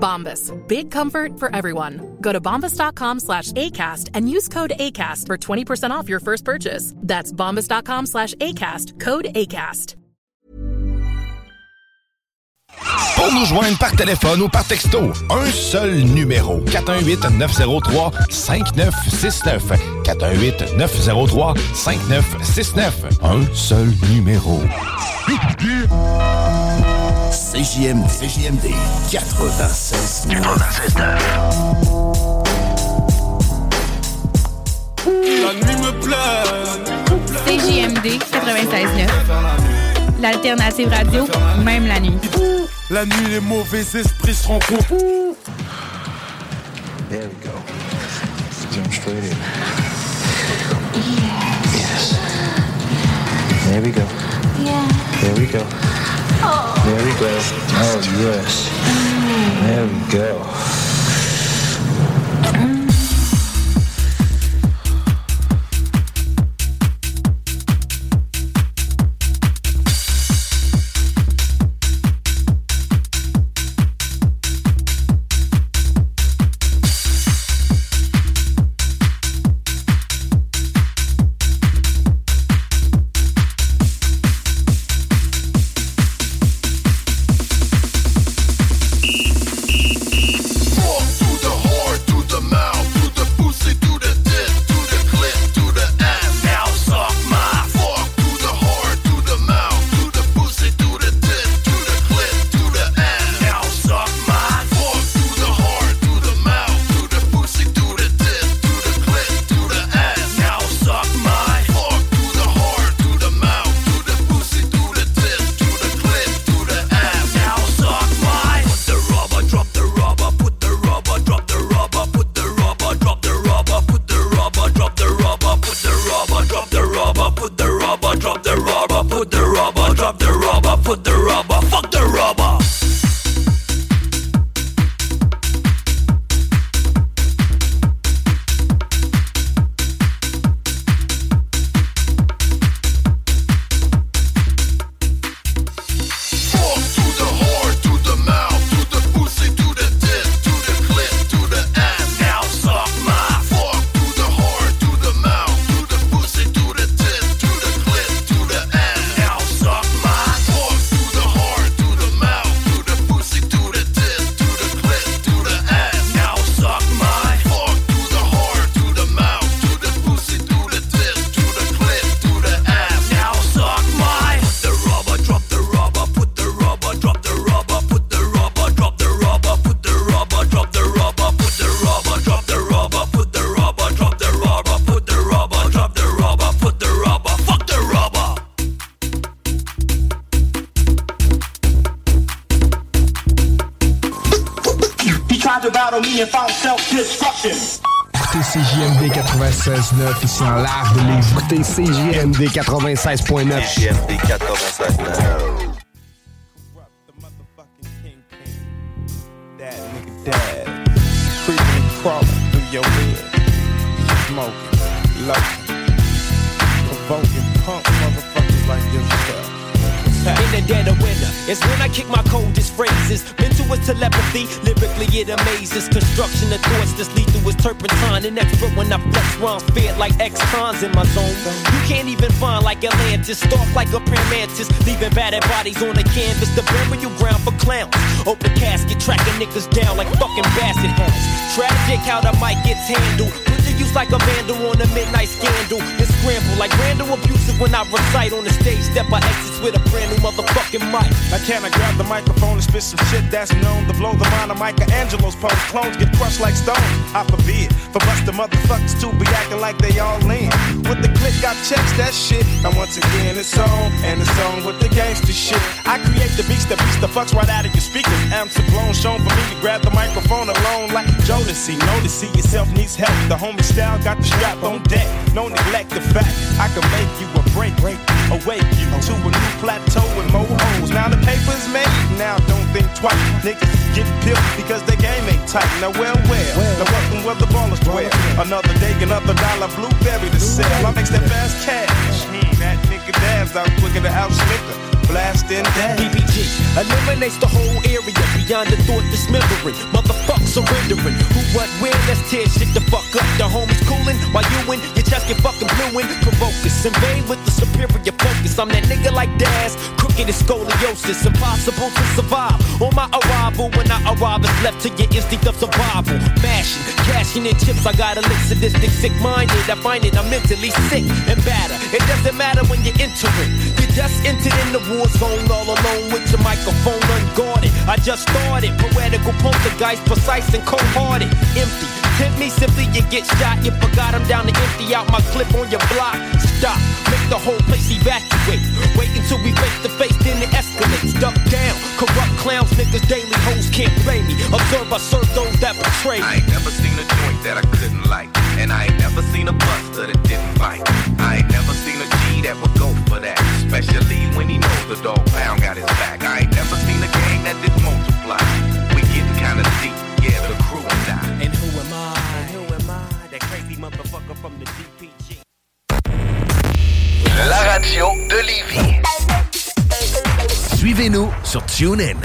Bombas. Big comfort for everyone. Go to bombas.com slash ACAST and use code ACAST for 20% off your first purchase. That's bombas.com slash ACAST. Code ACAST. Pour nous joindre par téléphone ou par texto, un seul numéro. 418-903-5969. 418-903-5969. Un seul numéro. CJMD. CJMD 96. 96. La nuit me plaît. CJMD 96.9. L'alternative radio, même la nuit. La nuit, les mauvais esprits se rencontrent. There we go. Jump straight in. Yes. There we go. Yeah. There we go. There we go. Oh, yes. There we go. Trying to battle me and self-destruction. 96.9 ici en large de Lévis. Écoutez CJMD 96.9. Smoking, loving, motherfuckers. In the dead of winter, it's when I kick my coldest phrases. Mental is telepathy, lyrically it amazes. Construction of thoughts that's lethal as turpentine. An expert when I flex rhymes, fed like ex-cons in my zone. You can't even find like Atlantis, stalk like a praying mantis. Leaving battered bodies on the canvas, the burial ground for clowns. Open casket, tracking niggas down like fucking basset hounds. Tragic how the mic gets handled. Moves like a vandal on a midnight scandal. And scramble like Randall abusive when I recite on the stage. Step I exits with a brand new motherfucking mic. Now can I grab the microphone and spit some shit that's known to blow the mind of Michelangelo's pose? Clones get crushed like stones. I forbid for busted motherfuckers to be acting like they all in. With the click, I checks that shit. And once again, it's on and it's on with the gangster shit. I create the beats that beats the fucks right out of your speakers. Amps are blown, shown for me to grab the microphone alone like Jodeci. To see yourself needs help. The homie style got the strap on deck. No neglect the fact I can make you a break, break, awake you to a new plateau with more hoes. Now the paper's made, now don't think twice. Niggas get pilled because the game ain't tight. Now well, well, now welcome where the ballers dwell. Another day, another dollar, blueberry to sell. I make that fast cash. That nigga dabs out quicker to out slicker. Blasting eliminates the whole area beyond the thought dismembering. Motherfuck surrendering. Who, what, where? Let's tear shit the fuck up. The homies cooling while you in your chest get fucking blue and Provoke us, invade with the superior focus. I'm that nigga like Daz, crooked as scoliosis. Impossible to survive. On my arrival, when I arrive, it's left to your instinct of survival. Mashing, cashing in chips. I got a lick sadistic, sick minded. I find it, I'm mentally sick and batter. It doesn't matter when you're entering. You're just entered in the war zone all alone with your microphone unguarded. I just started. Poetical poltergeist, precise and cold hearted. Empty. Tempt me simply, you get shot. You forgot I'm down to empty out my clip on your block. Stop. Make the whole place evacuate. Wait until we face to face, then it escalates. Duck down. Corrupt clowns, niggas, daily hoes can't play me. Observe, I serve those that betray me. I ain't never seen a joint that I couldn't like. And I ain't never seen a buster that didn't bite. I ain't never seen a G that would go for that. Especially when he knows the dog pound got his back. I ain't never seen a gang that didn't multiply. We getting kinda deep, yeah, the crew and I. And who am I? And who am I? That crazy motherfucker from the DPG. La radio de Lévis. Suivez-nous sur TuneIn.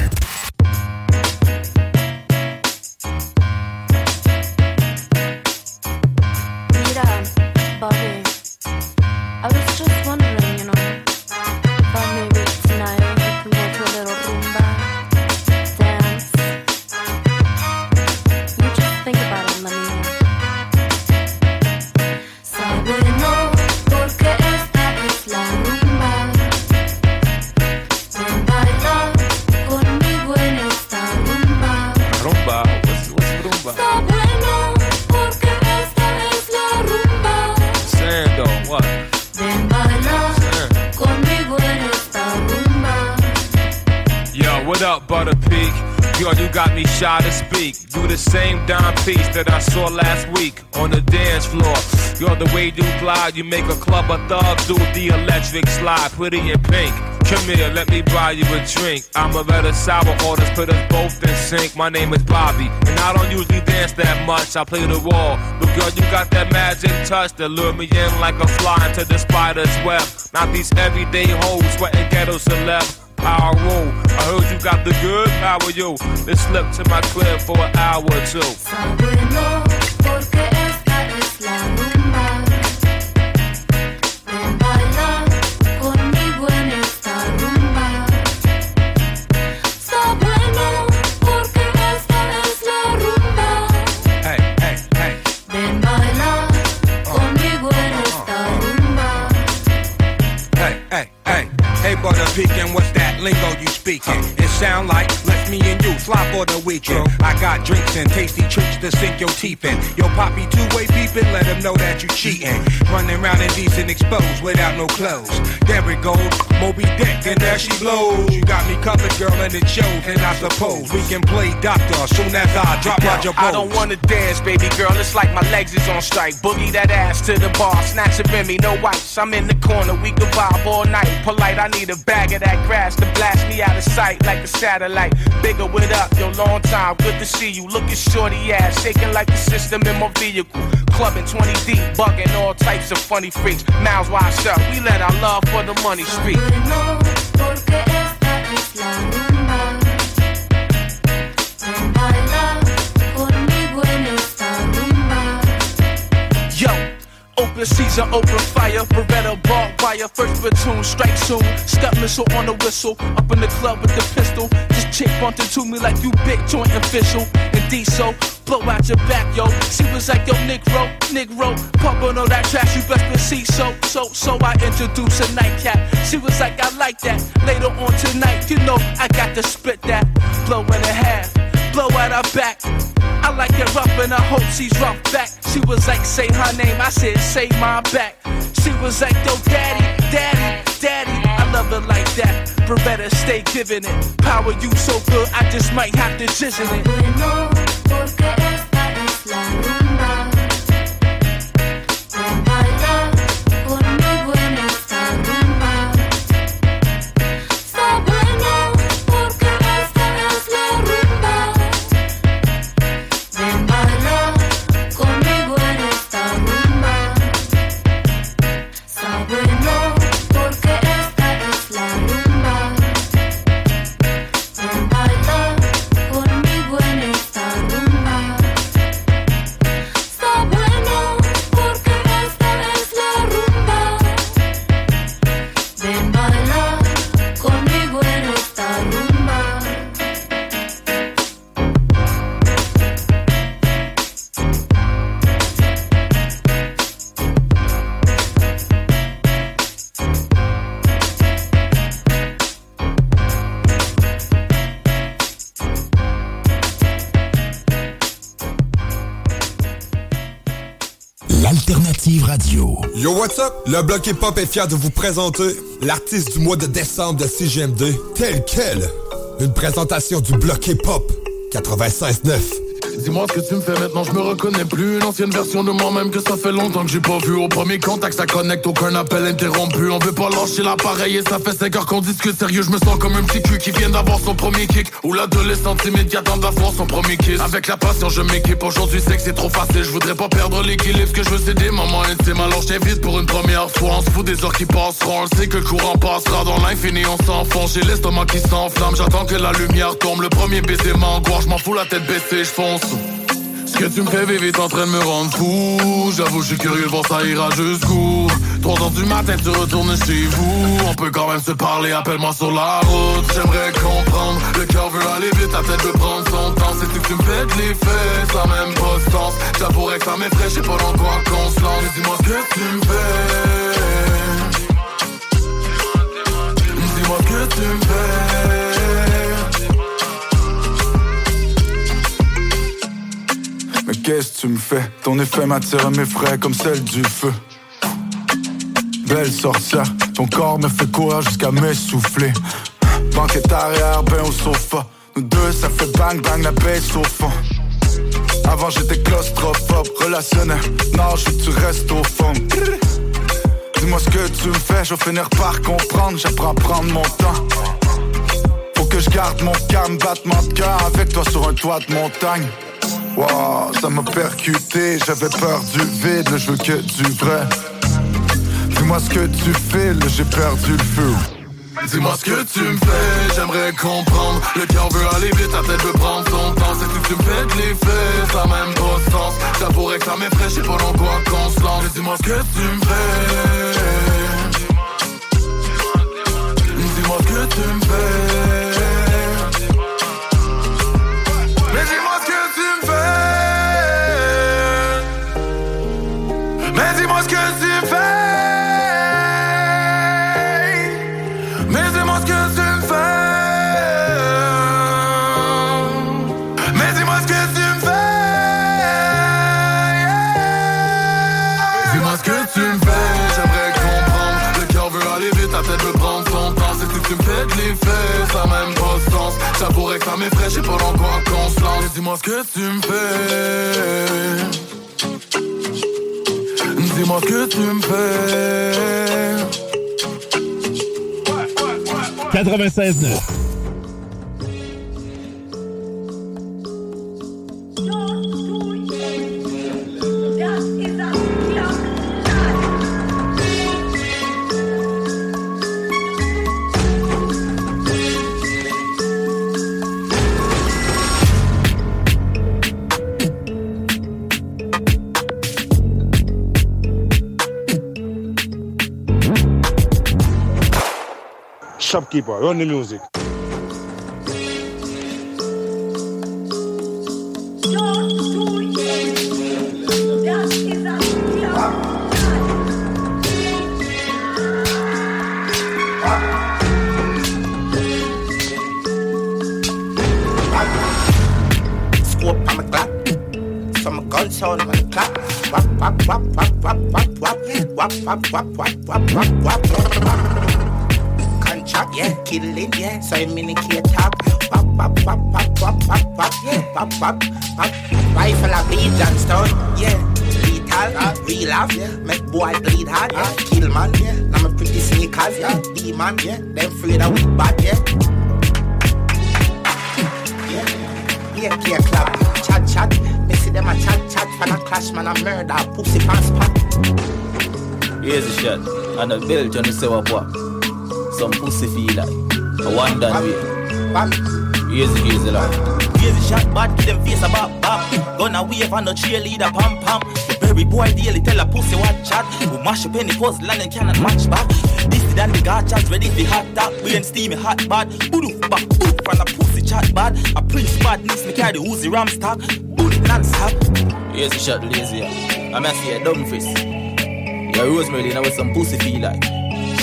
Thugs do the electric slide, pretty in pink. Come here, let me buy you a drink. I'm a better sour orders, put us both in sync. My name is Bobby, and I don't usually dance that much. I play the wall, but girl, you got that magic touch that lure me in like a fly into the spider's web. Not these everyday hoes sweating ghetto celeb. Power rule. I heard you got the good power, you. Let's slip to my crib for an hour or two. Sound like for the weekend. I got drinks and tasty treats to sink your teeth in. Yo, poppy two-way peeping, let him know that you cheating. Running around indecent exposed without no clothes. There it goes, Moby Dick, and there she blows. You got me covered, girl, and it shows. And I suppose we can play doctor soon as I drop Roger I don't wanna dance, baby girl. It's like my legs is on strike. Boogie that ass to the bar, snatch a me, no wipes. I'm in the corner, we can vibe all night. Polite, I need a bag of that grass to blast me out of sight like a satellite. Bigger with up, yo, long time, good to see you. Looking shorty ass, shaking like the system in my vehicle. Clubbing 20 deep, bugging all types of funny freaks. Mouths wide shut, we let our love for the money speak. Open season, open fire. Beretta barbed fire, first platoon, strike soon. Step missile on the whistle, up in the club with the pistol. This chick bumped into me like you big joint official. And diesel, blow out your back, yo. She was like, yo, Negro, Negro, pump on all that trash, you best see. So, so, so I introduced a nightcap. She was like, I like that. Later on tonight, you know, I got to spit that. Blow in a half, blow out her back. I like it rough and I hope she's rough back. She was like, say her name, I said, say my back. She was like, yo, daddy, daddy, daddy. I love her like that. Better stay giving it. Power you so good, I just might have to vision it. Le Bloc Hip-Hop est fier de vous présenter l'artiste du mois de décembre de CGMD, tel quel. Une présentation du Bloc Hip-Hop 96.9. Dis-moi ce que tu me fais maintenant, je me reconnais plus. Une ancienne version de moi-même que ça fait longtemps que j'ai pas vu. Au premier contact, ça connecte, aucun appel interrompu. On veut pas lâcher l'appareil et ça fait 5 heures qu'on discute sérieux. Je me sens comme un petit cul qui vient d'avoir son premier kick. Ou l'adolescent timide qui attend d'avoir son premier kiss. Avec la passion, je m'équipe. Aujourd'hui, c'est que c'est trop facile. Je voudrais pas perdre l'équilibre. Que je veux, c'est des moments intimes. Alors je t'invite pour une première fois. On se fout des heures qui passeront. On sait que le courant passera dans l'infini. On s'enfonce. J'ai l'estomac qui s'enflamme. J'attends que la lumière tombe. Le premier baiser m'angoisse. Je m'en fous la tête baissée, je fonce. Ce que tu me fais vivre est en train de me rendre fou. J'avoue je suis curieux voir ça ira jusqu'où. 3 heures du matin tu retournes chez vous. On peut quand même se parler, appelle-moi sur la route. J'aimerais comprendre, le cœur veut aller vite La tête veut prendre son temps, c'est que tu me fais de l'effet? Ça même pas de sens, j'avouerais que ça m'effraie pas dans quoi qu'on se lance. Dis-moi ce que tu me fais. Dis-moi ce que tu me fais qu'est-ce que tu me fais? Ton effet m'attire à mes frais comme celle du feu. Belle sorcière, ton corps me fait courir jusqu'à m'essouffler. Banquette arrière, ben au sofa. Nous deux, ça fait bang bang la baisse au fond. Avant j'étais claustrophobe, relationnel. Non, je tu restes au fond. Dis-moi ce que tu me fais, je vais finir par comprendre. J'apprends à prendre mon temps. Faut que je garde mon calme, battement de cœur avec toi sur un toit de montagne. Wow, ça m'a percuté, j'avais peur du vide, je veux que du vrai. Dis-moi ce que tu fais, là, j'ai perdu le feu. Dis-moi ce que tu me fais, j'aimerais comprendre. Le cœur veut aller vite, la tête veut prendre son temps. C'est que tu me fais de l'effet, ça même pas sens. J'avouerais que ça m'effraie, je sais pas dans quoi qu'on se lance. Dis-moi ce que tu me fais. Dis-moi ce que tu me fais avec ta mes frères, j'ai pas encore qu'on se lance. Dis-moi ce que tu me fais. Dis-moi ce que tu me fais. 96 9. 96.9. shopkeeper. Run the music. Wap wap wap wap wap wap wap wap wap wap wap wap wap. Killing, yeah. So I'm in the key top. Wap wap wap wap wap wap wap yeah. Wap wap wap. Rifle a beat Johnstone, yeah. Lethal, real laugh, yeah. Make boy bleed hard, yeah. Kill man, yeah. Now I'm a pretty sneakers, yeah. Demon, yeah. Them afraid of weak bad, yeah. Yeah, yeah, club. Chat, chat. Me see them a chat, chat. Fan a clash, man, a murder. Pussy pants pop. Here's a shot. And a belt, you know, say what? Some pussy feel like. A one done way. Here's the, here's the line. Shot, bad, give them face a bop bop. Gonna wave on the cheerleader, pam pam. The berry boy daily tell a pussy what chat. We mash up any and then cannot match back. This is than the gotchas ready for hot top. We ain't steamy hot bad. Boodo back, boop from the pussy chat bad. A prince badness, me carry the Uzi ram stock. Boot it non-stop. A shot, lazy. yeah. I'm a a dumb face. Yeah, Rosemary, now with some pussy feel like.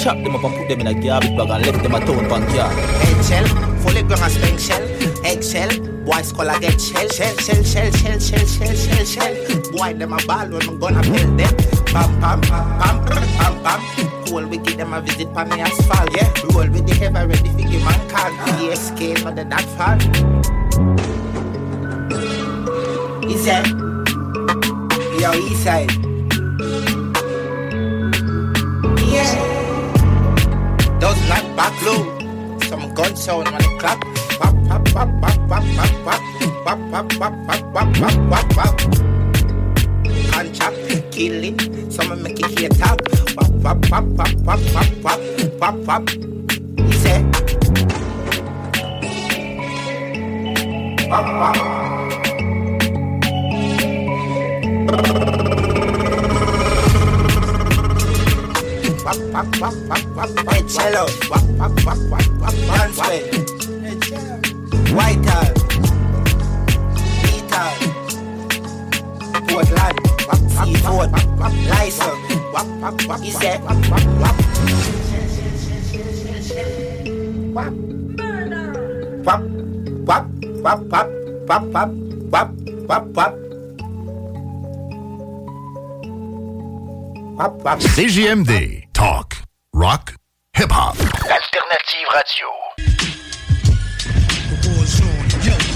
Chop them up and put them in a garbage bag and left them a town pan car. Eggshell, fully grown as spank shell. Eggshell, boys call a get shell. Shell, shell, shell, shell, shell, shell, shell, shell. Boy, them a ball when I'm gonna build them. Pam, pam, pam, pam, pam, pam. Cool, we give them a visit pa me asphalt, yeah. Roll with the ever ready for give man can. PSK, not the that fan. He said, yo, east side. Those not back low. Some gun sound on the clock. Wap, wap, wap, wap, wap, wap, wap. Wap, wap, wap, wap, wap, wap, wap, wap. Contract, killing. Some make it here talk. Wap, wap, wap, wap, wap, wap, wap, wap, wap. He said. Wap, wap. Hey, cello. White Talk. Rock. Hip-hop. Alternative Radio.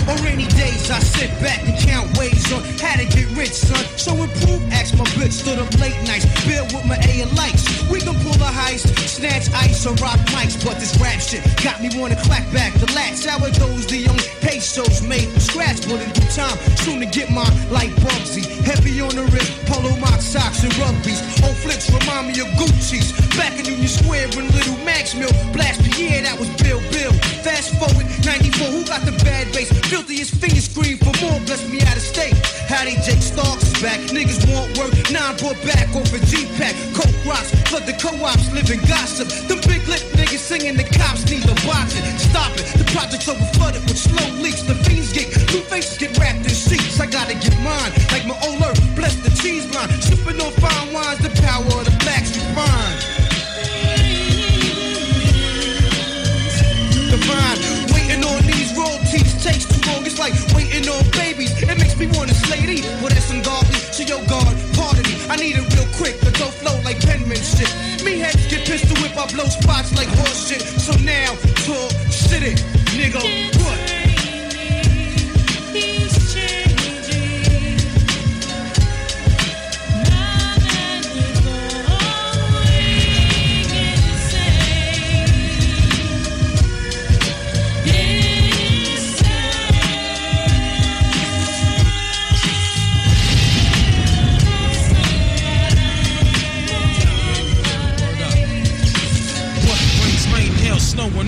On rainy days I sit back and count ways on how to get rich, son. So improve, ask my bitch, stood up late nights, build with my A and lights. We can pull a heist, snatch ice or rock mics, but this rap shit got me wanna clap back the lats. How it goes, the young pesos made from scratch, but in due time, soon to get mine like Bugsy. Heavy on the wrist, polo mock socks and rugbies. Old flicks remind me of Gucci's. Back in Union Square when Little Max Mill blast Pierre, that was Bill Bill. Fast forward, 94, who got the bad bass? Filthiest fingers scream for more, bless me out of state. Howdy, Jake Starks back. Niggas want work, nine brought back over G-Pack. Coke rocks, flood the co-ops, living gossip. Them big lip niggas singing, the cops need a boxing. Stop it, the project's over flooded with slow leaks. The fiends get, new faces get wrapped in sheets. I gotta get mine, like my old earth, bless the cheese line. Sipping on fine wines, the power of the blacks refine. Divine, these royalties takes too long. It's like waiting on babies. It makes me wanna slay these. Well, that's ungodly. So yo, God, pardon me. I need it real quick. The dough flow like penmanship. Me heads get pistol whip. I blow spots like horse shit. So now, talk, sit it, nigga. What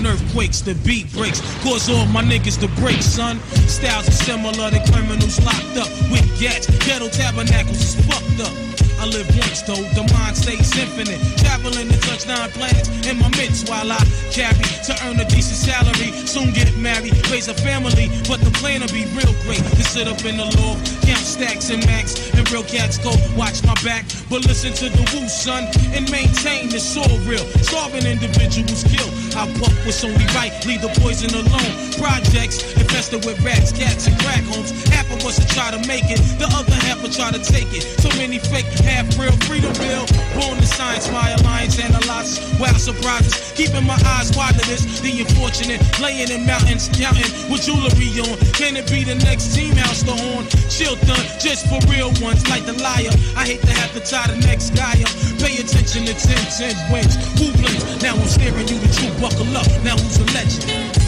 earthquakes? The beat breaks, cause all my niggas to break, son. Styles are similar to criminals locked up with gats. Ghetto tabernacles is fucked up. I live once though, the mind stays infinite. Traveling to touch nine planets in my midst while I carry to earn a decent salary. Soon get married, raise a family, but the plan will be real great. To sit up in the law, count stacks and max, and real cats go watch my back. But listen to the woo, son, and maintain the soul real. Starving individuals kill. I buck what's only right, leave the poison alone. Projects infested with rats, cats, and crack homes. Half of us will try to make it, the other half will try to take it. So many fake, half real, freedom bill. Born to science, my alliance analyzes wild surprises. Keeping my eyes wide to this, the unfortunate. Laying in mountains, counting with jewelry on. Can it be the next team house the horn? Chill done, just for real ones, like the liar. I hate to have to tie the next guy up. Pay attention to 10 10 wins. Who blinks? Now I'm staring you the truth. Buckle up, now who's a legend?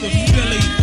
Philly,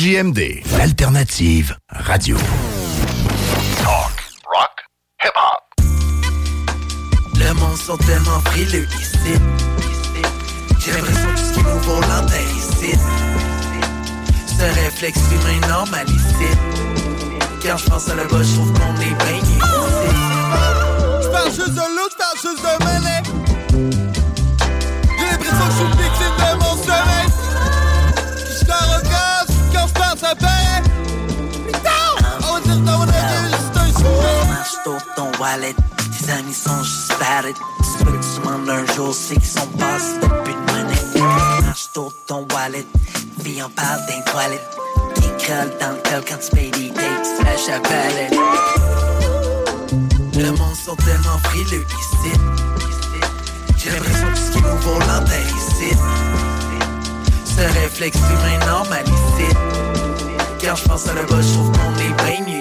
CJMD, l'alternative radio. Tes amis sont juste. Tu veux que tu demandes un jour, c'est qu'ils sont passés depuis une minute. Marche sur ton wallet, vie en parle d'un toilette. Qui colle dans le col quand tu payes des dates, tu flash à palette. Le monde sont tellement frileux ici. J'ai l'impression que ce qui nous vaut l'antenne ici. Ce réflexe humain normal ici. Quand je pense à le bas, je trouve qu'on est bien mieux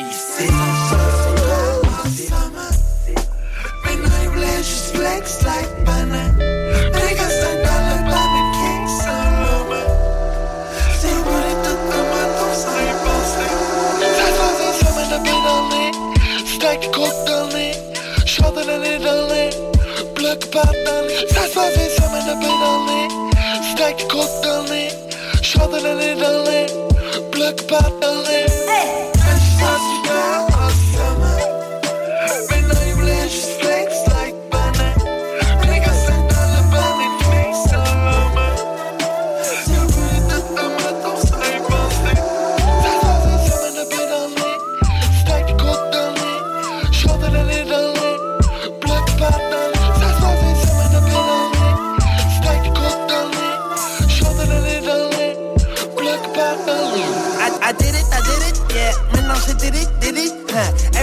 look but none That's why they summon a bit only Stack cooked Black.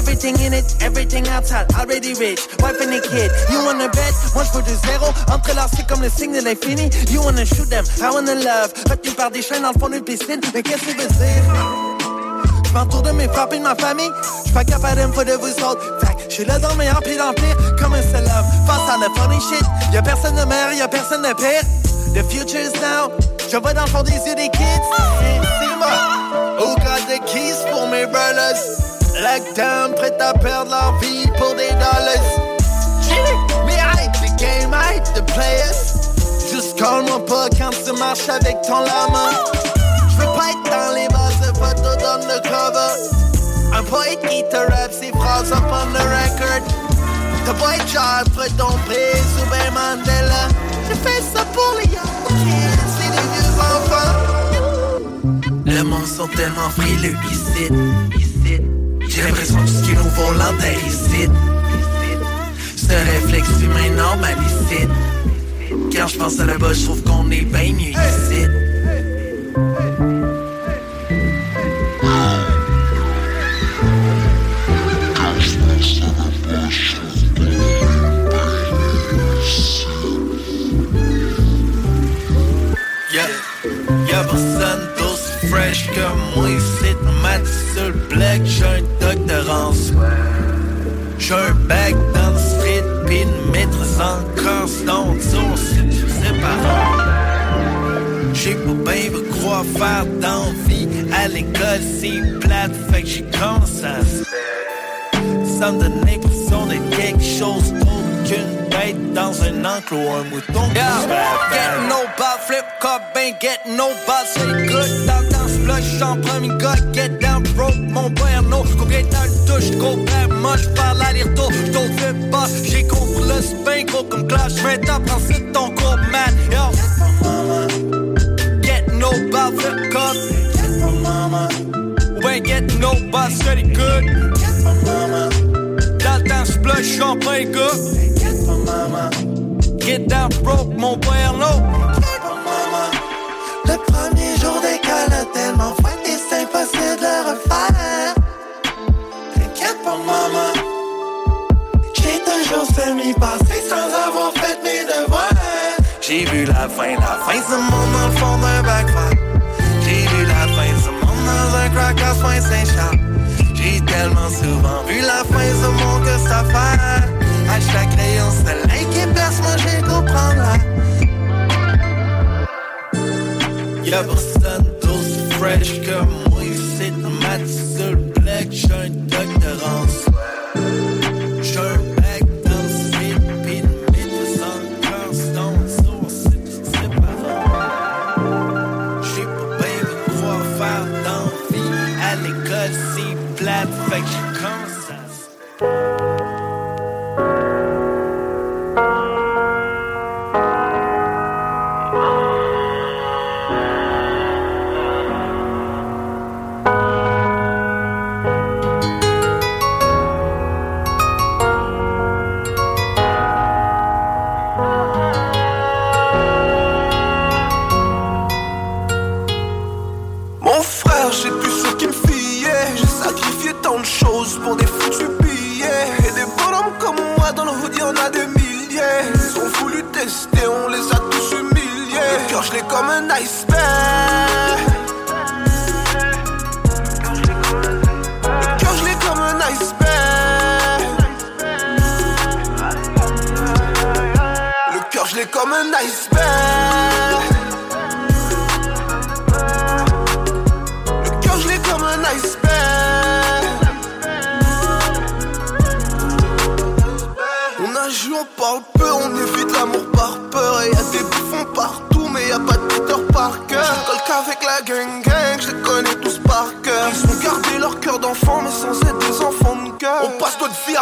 Everything in it, everything outside, already rich. Wife and a kid, you wanna bet? Moi je veux du zéro, entrelacé comme le signe de l'infini. You wanna shoot them, I wanna love. Retenu par des chaînes dans le fond d'une piscine, mais qu'est-ce que tu veux dire? Je m'entoure de mes frappes et de ma famille. Je pas capable de de vous autres. Que je suis là dans le meilleur puis dans le pire, comme un seul homme. Face à la funny shit, y'a personne de meilleur, y'a personne de pire. The future is now. Je vois dans le fond des yeux des kids. C'est moi. Got the keys pour mes brothers? Lockdown, prêt à perdre leur vie pour des dollars. Mais hype, the game hype, the players. Juste call-moi pas quand tu marches avec ton lama. J'veux pas être dans les bases de photos d'undercover. Un poète qui te rappe ses phrases up on the record. T'as pas être genre ton prix ou ben Mandela. Je fais ça pour les young kids vieux enfants. Le monde sont tellement frileux. J'ai l'impression que ce qui nous volant ici. Ce réflexe humain normal ici. Quand je pense à là-bas, je trouve qu'on est bien mieux ici. Y'a personne d'aussi fresh que moi ici. Mat sur le black, j'ai. J'ai un bac dans le street, pis une maîtrise en constant aussi, c'est pas J'ai pas bien me croire faire d'envie. À l'école, c'est plate, fait que j'ai se Ça. Me donne l'impression d'être quelque chose d'autre qu'une dans un enclos, un mouton. Fait Get no ball, flip cup, ben get no ball, c'est good dans dans ce bloc, j'en premier gars, get down broke, mon père no, combien dans le touche, gros père, moi j'parle aller-retour, j't'en fais pas, j'ai le spin, comme clash, prends c'est ton man, yo. Get no ball, flip cup, get from mama. Ouais, get no ball, c'est good, get from mama. Dans le temps, j'en prends gars. Get from mama. Get down broke, mon père no. Get from mama. Le premier jour d'école a tellement que c'est impossible de refaire. Maman. J'ai toujours semi-passé sans avoir fait mes devoirs. J'ai vu la fin, la fin, ce monde dans le fond d'un backfire. J'ai vu la fin, ce monde dans un crack à soin Saint-Charles. J'ai tellement souvent vu la fin, ce monde que ça fait. À chaque rayon soleil qui perce, moi j'ai comprendre là. Y'a personne d'aussi fresh que moi ici Mat sur black, j'ai un doctorance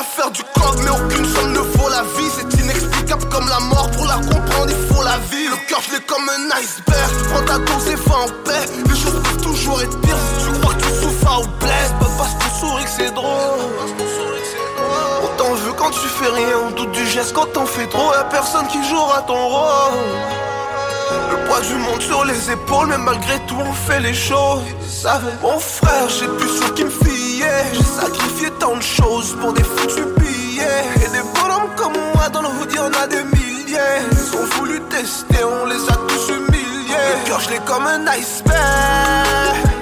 faire du code mais aucune somme ne vaut la vie. C'est inexplicable comme la mort, pour la comprendre il faut la vie. Le cœur je l'ai comme un iceberg, prends ta dose et va en paix. Les choses peuvent toujours être pires. Si tu crois que tu souffres ou blesse Pas parce qu'on sourit que c'est drôle. On t'en veut quand tu fais rien, on doute du geste quand t'en fais trop. Y'a personne qui jouera ton rôle. Le poids du monde sur les épaules, mais malgré tout on fait les choses. Mon frère, j'ai plus sur qui me fier. J'ai tant de choses pour des foutus billets. Et des bonhommes comme moi dans le hood, y'en a des milliers. Ils ont voulu tester, on les a tous humiliés. Le cœur, je l'ai comme un iceberg.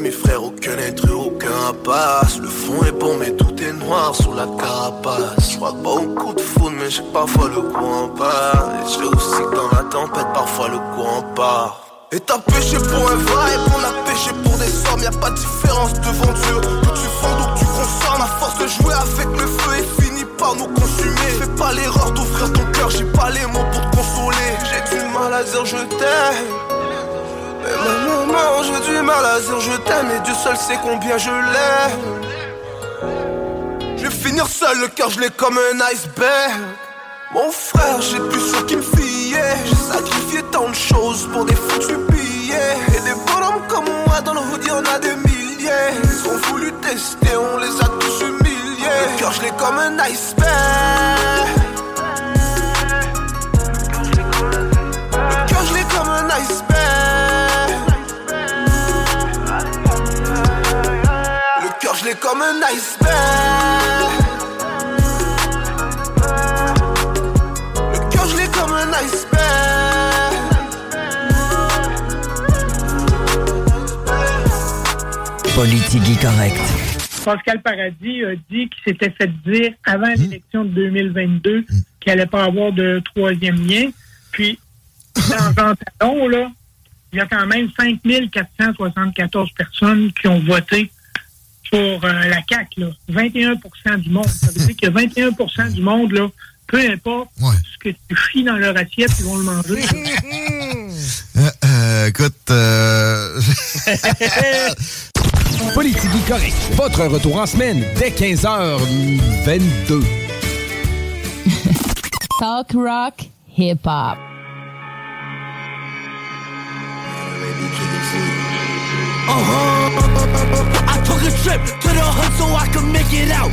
mes frères, aucun être, aucun passe. Le fond est bon, mais tout est noir sur la carapace. Je crois pas au coup de foudre, mais j'ai parfois le courant part. Et j'ai aussi dans la tempête, parfois le courant part. Et t'as péché pour un vrai, et on a péché pour des sommes, y a pas de différence devant Dieu. Que tu vendes ou que tu consommes, à force de jouer avec le feu et fini par nous consumer. Fais pas l'erreur d'ouvrir ton cœur, j'ai pas les mots pour te consoler. J'ai du mal à dire je t'aime. Mon moment, j'ai du mal à dire je t'aime, et Dieu seul sait combien je l'aime. Je vais finir seul, cœur je l'ai comme un iceberg. Mon frère, j'ai plus ce qui me fiait. J'ai sacrifié tant de choses pour des foutus billets. Et des bonhommes comme moi dans le hood, y'en a des milliers. Ils ont voulu tester, on les a tous humiliés. Le cœur je l'ai comme un iceberg. Comme un iceberg. Le cœur je l'ai comme un iceberg. Politique correct. Pascal Paradis a dit qu'il s'était fait dire avant l'élection de 2022 qu'il n'allait pas avoir de troisième lien. Puis, dans Jean Talon, là, il y a quand même 5474 personnes qui ont voté pour euh, la CAQ. Là. 21% du monde. Ça veut dire que 21% du monde, là, peu importe ce que tu fies dans leur assiette, ils vont le manger. Euh, euh, écoute, euh... Politique correct. Votre retour en semaine dès 15h22. Talk rock, hip hop. Uh-huh. I took a trip to the hood so I could make it out.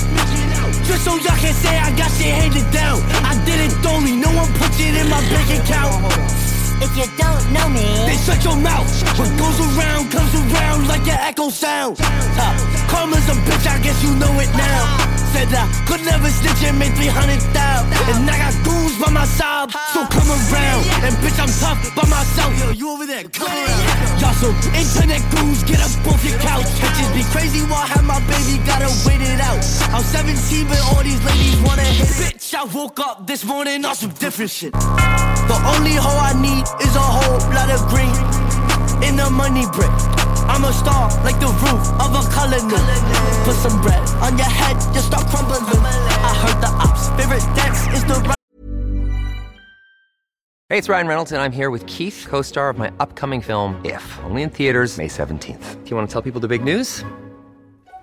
Just so y'all can say I got shit handed down. I did it only, no one puts it in my bank account. If you don't know me, Then shut your mouth. What goes around comes around like an echo sound. Uh, karma's a bitch, I guess you know it now. Said I could never snitch and make 300 thousand. And I got goons by my side, so come around. And bitch, I'm tough by myself. Yo, you over there, come around. Y'all some internet goons, get up off your couch. Bitches be crazy while I have my baby, gotta wait it out. I'm 17, but all these ladies wanna hit. Bitch, I woke up this morning on some different shit. The only hoe I need is a whole lot of green in a money brick. I'm a star like the roof of a colony. Put some bread on your head, you start crumbling. I heard the ops' favorite dance is the right. Hey, it's Ryan Reynolds, and I'm here with Keith, co star of my upcoming film, If, only in theaters, May 17th. Do you want to tell people the big news?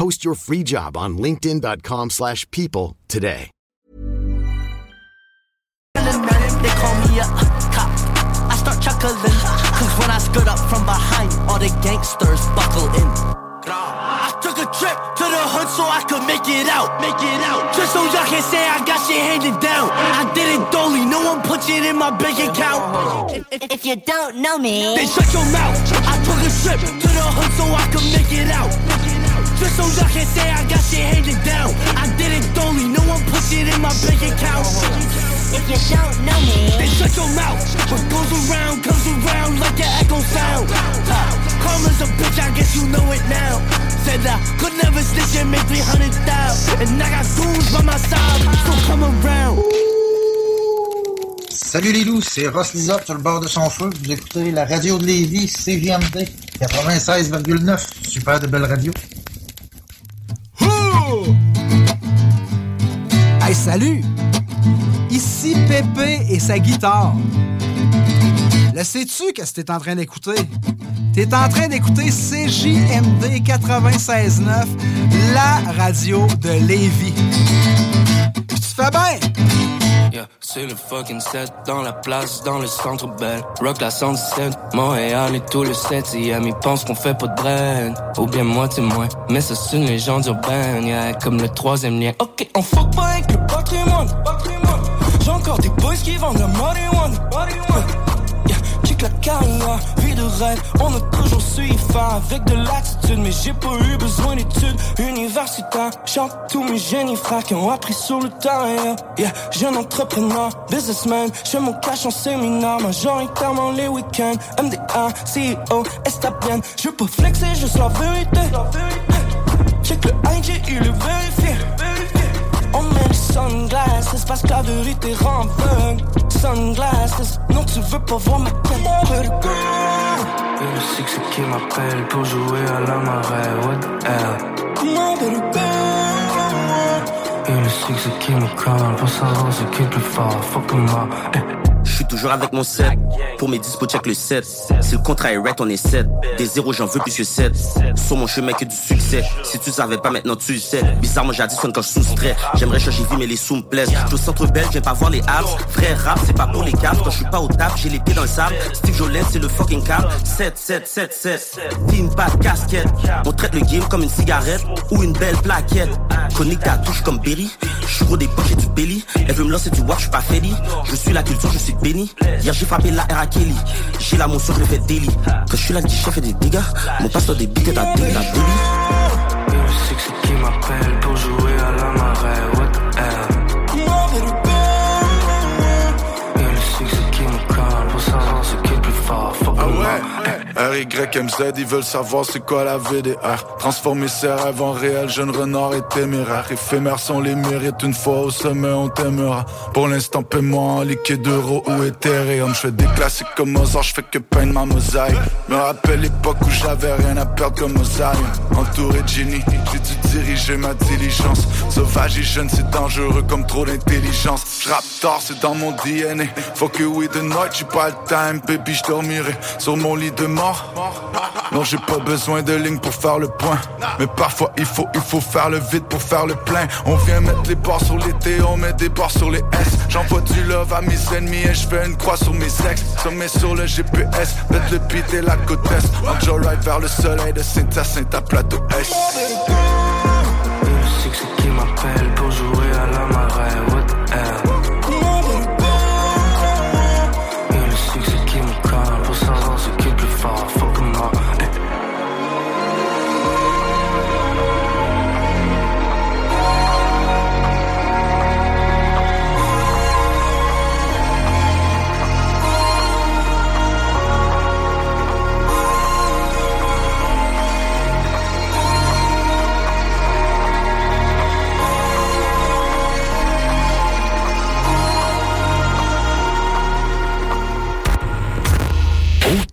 Post your free job on linkedin.com/people slash people today. They call me a cop. I start chuckling. Cause when I skirt up from behind, all the gangsters buckle in. I took a trip to the hood so I could make it out, make it out. Just so y'all can say I got shit handed down. I did it dolly, no one puts it in my bank account. if, if you don't know me, Then shut your mouth. I took a trip to the hood so I could make it out. Just so y'all can say I got shit handed down. I did it dolly, no one puts it in my bank account. if you don't know me, Then shut your mouth. What goes around comes around like an echo sound. Uh, karma's a bitch, I guess you know it now. Said I could never snitch and make 300 down. And I got goons by my side, so come around. Salut les loups, c'est Ross Lizard sur le bord de son feu. Vous écoutez la radio de Lévis, CGMD 96,9. Super de belle Hey, salut! Ici Pépé et sa guitare. Le sais-tu qu'est-ce que t'es en train d'écouter? T'es en train d'écouter CJMD 96.9, la radio de Lévis. Puis tu fais bien! Yeah, c'est le fucking set dans la place, dans le centre belle. Rock la 117, Montréal et tout le 7ème. Ils pensent qu'on fait pas de brain, ou bien moitié moins. Mais ça c'est une légende urbaine, yeah, comme le troisième lien. Ok, on fuck pas avec le patrimoine. patrimoine. encore des boys qui vendent la marijuana. Yeah, check la carrière, rêve, on a toujours fin avec de l'attitude, mais j'ai pas eu besoin d'études universitaires. Chante tous mes génies frères qui ont appris sur le terrain. Yeah, jeune entrepreneur, businessman, je mon cash en séminaire, majoritairement les week-ends. MDA, CEO, bien, je peux flexer juste la vérité. Check le IG, il est vérifié. Sunglasses parce que la vérité rend. Sunglasses, non tu veux pas voir ma tête. Et le six qui m'appelle pour jouer à la marée, what the hell? Et le six qui me colle pour savoir ce qui est plus fort, fuck moi. Je suis toujours avec mon set. Pour mes dispos, check le 7. Si le contrat est right, on est 7. Des zéros, j'en veux plus que 7. Sur mon chemin que du succès. Si tu savais pas, maintenant tu le sais. Bizarrement, j'additionne quand je soustrais. J'aimerais changer vie, mais les sous me plaisent. Je au centre belge, j'aime pas voir les abs. Frère rap, c'est pas pour les caves. Quand je suis pas au tap, j'ai les pieds dans le sable. Steve Jolette, c'est le fucking cap. 7, 7, 7, 7. Team, pas casquette. On traite le game comme une cigarette ou une belle plaquette. Chronique ta touche comme Berry. Je des poches et du belly. Elle veut me lancer du watch, je suis pas Feli. Je suis la culture, je suis béni. Hier j'ai frappé la R à Kelly. J'ai la motion, je fais daily. Quand je suis là, le chef fait des dégâts. Mon passeur des bites. Et le six RYMZ, ils veulent savoir c'est quoi la VDR Transformer ses rêves en réel, jeune renard et téméraire. Éphémères sont les mérites, une fois au sommet on t'aimera. Pour l'instant paie-moi en liquide euro ou Ethereum. Je fais des classiques comme Mozart, je fais que peindre ma mosaïque. Me rappelle l'époque où j'avais rien à perdre comme Mosaïque Entouré de génie, j'ai dû diriger ma diligence. Sauvage et jeune, c'est dangereux comme trop d'intelligence. J'rappe tard, c'est dans mon DNA Faut que oui de night, j'ai pas le time, baby, je sur mon lit de mort non, j'ai pas besoin de ligne pour faire le point. Mais parfois, il faut, il faut faire le vide pour faire le plein. On vient mettre les barres sur les T, on met des barres sur les S. J'envoie du love à mes ennemis et je fais une croix sur mes ex. Sommet sur le GPS, mettre le beat et la côte est. Joyride vers le soleil de Saint-Hyacinthe à plateau S.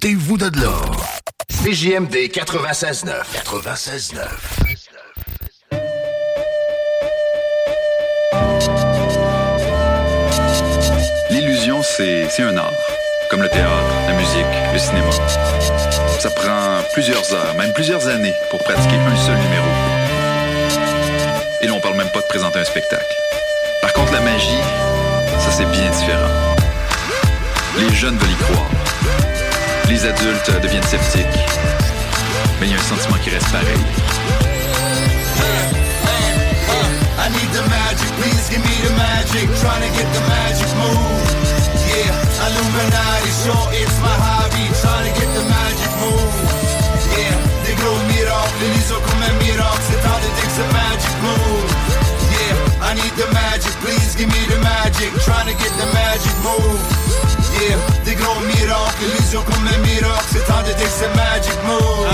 Ôtez-vous de l'or. CJMD 96.9. 96.9. L'illusion, c'est c'est un art. Comme le théâtre, la musique, le cinéma. Ça prend plusieurs heures, même plusieurs années pour pratiquer un seul numéro. Et là, on parle même pas de présenter un spectacle. Par contre, la magie, ça c'est bien différent. Les jeunes veulent y croire. Les adultes deviennent sceptiques. Mais il y a un sentiment qui reste pareil. I need the magic, please give me the magic. Trying to get the magic move. Yeah, Illuminati, sure it's my hobby. Trying to get the magic move. Yeah, det går mirakel, lyser comme un miracle. C'est temps de dire c'est magic move. Yeah, I need the magic, please give me the magic. Trying to get the magic move. Yeah, det går mirakel, lyser comme un miracle. C'est temps de dire que c'est magic move.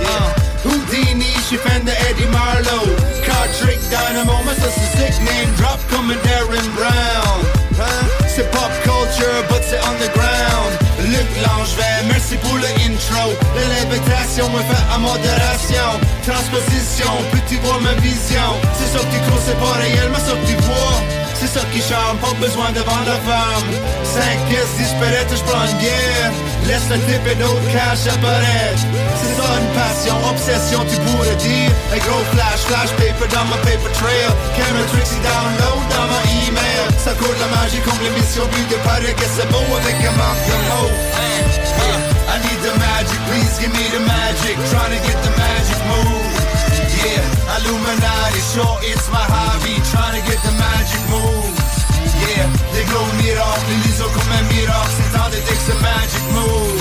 Yeah. Houdini, she found the Eddie Marlowe. Car trick dynamo, my sister's sick name drop coming Darren Brown. Hein? C'est pop culture, but c'est underground. Luc Langevin, merci pour le intro. L'élévation me fait à modération. Transposition, plus tu vois ma vision. C'est ça que tu crois, c'est pas réel, mais ça que tu vois. C'est ça qui charme, pas besoin de vendre la femme. Cinq pièces disparaître, je prends une bière. Laisse le type et d'autres cash apparaître. C'est ça une passion, obsession, tu pourrais dire. Un gros flash, flash paper dans ma paper trail. Camera Trixie download dans ma email. Ça court la magie comme l'émission but de Paris que c'est beau avec un manque de mots. I need the magic, please give me the magic. Trying to get the magic move. Yeah, Illuminati, sure it's my hobby. Trying to get the magic moves. Yeah, they glow me off. lilies will come and meet off. Since all it takes a magic move.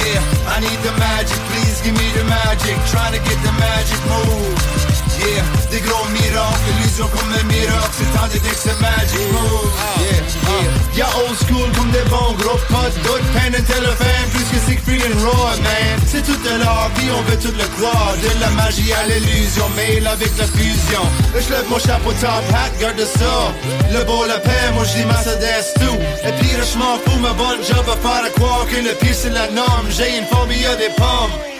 Yeah, I need the magic, please give me the magic. Trying to get the magic move. Yeah, des gros miracles, illusion comme un miracle, c'est temps de dire que c'est magic move. Yeah, yeah. Y'a old school comme des bons gros potes, d'autres Penn and Telephone, plus que Siegfried and Roy, man. C'est toute leur vie, on veut tout le croire. De la magie à l'illusion, mail avec la fusion. Je lève mon chapeau top hat, garde ça. Le beau, la paix, moi je dis Mercedes tout. Et puis je m'en fous, ma bonne job à faire à croire que le pire c'est la norme. J'ai une phobie à des pommes.